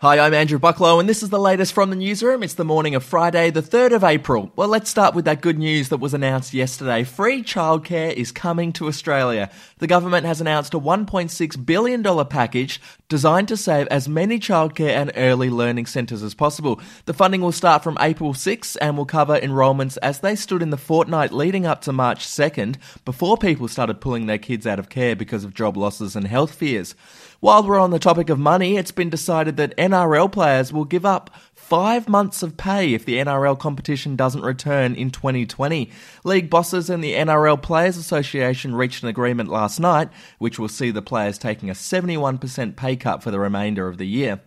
Hi, I'm Andrew Bucklow, and this is the latest from the newsroom. It's the morning of Friday, the 3rd of April. Well, let's start with that good news that was announced yesterday. Free childcare is coming to Australia. The government has announced a $1.6 billion package designed to save as many childcare and early learning centres as possible. The funding will start from April 6 and will cover enrolments as they stood in the fortnight leading up to March 2nd before people started pulling their kids out of care because of job losses and health fears. While we're on the topic of money, it's been decided that NRL players will give up five months of pay if the NRL competition doesn't return in 2020. League bosses and the NRL Players Association reached an agreement last night, which will see the players taking a 71% pay cut for the remainder of the year.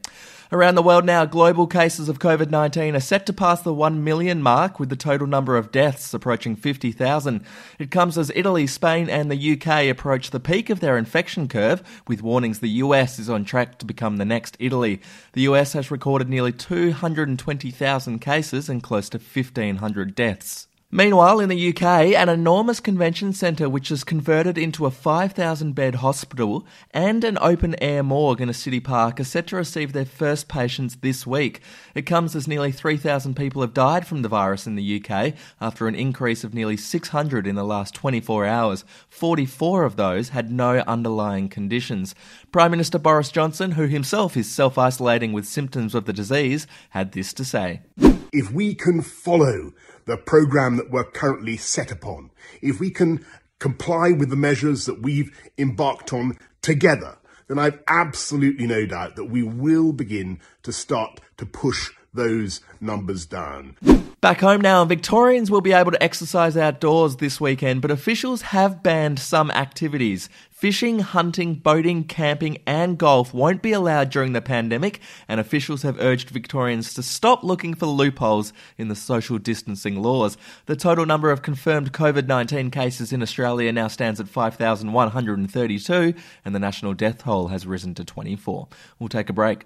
Around the world now, global cases of COVID 19 are set to pass the 1 million mark, with the total number of deaths approaching 50,000. It comes as Italy, Spain, and the UK approach the peak of their infection curve, with warnings the US is on track to become the next Italy. The US has recorded nearly 220,000 cases and close to 1,500 deaths. Meanwhile, in the UK, an enormous convention centre which is converted into a 5,000 bed hospital and an open air morgue in a city park are set to receive their first patients this week. It comes as nearly 3,000 people have died from the virus in the UK after an increase of nearly 600 in the last 24 hours. 44 of those had no underlying conditions. Prime Minister Boris Johnson, who himself is self isolating with symptoms of the disease, had this to say. If we can follow the program that we're currently set upon, if we can comply with the measures that we've embarked on together, then I've absolutely no doubt that we will begin to start to push those numbers down. Back home now, Victorians will be able to exercise outdoors this weekend, but officials have banned some activities. Fishing, hunting, boating, camping, and golf won't be allowed during the pandemic, and officials have urged Victorians to stop looking for loopholes in the social distancing laws. The total number of confirmed COVID 19 cases in Australia now stands at 5,132, and the national death toll has risen to 24. We'll take a break.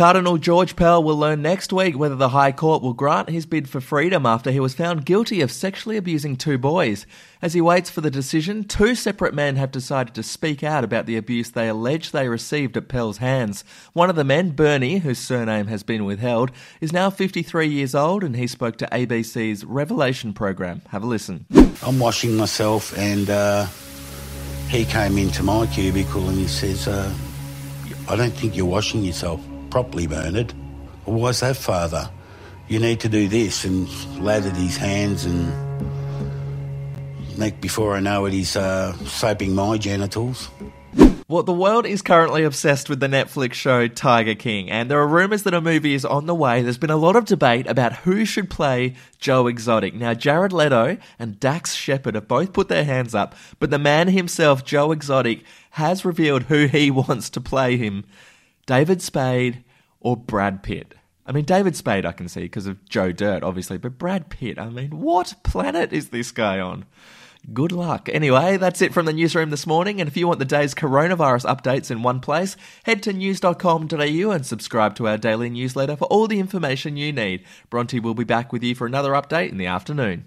Cardinal George Pell will learn next week whether the High Court will grant his bid for freedom after he was found guilty of sexually abusing two boys. As he waits for the decision, two separate men have decided to speak out about the abuse they allege they received at Pell's hands. One of the men, Bernie, whose surname has been withheld, is now 53 years old and he spoke to ABC's Revelation program. Have a listen. I'm washing myself, and uh, he came into my cubicle and he says, uh, I don't think you're washing yourself properly, Bernard. Why's that, Father? You need to do this, and lathered his hands, and next before I know it, he's uh, soaping my genitals. Well, the world is currently obsessed with the Netflix show Tiger King, and there are rumors that a movie is on the way. There's been a lot of debate about who should play Joe Exotic. Now, Jared Leto and Dax Shepard have both put their hands up, but the man himself, Joe Exotic, has revealed who he wants to play him David Spade or Brad Pitt. I mean, David Spade I can see because of Joe Dirt, obviously, but Brad Pitt, I mean, what planet is this guy on? Good luck. Anyway, that's it from the newsroom this morning. And if you want the day's coronavirus updates in one place, head to news.com.au and subscribe to our daily newsletter for all the information you need. Bronte will be back with you for another update in the afternoon.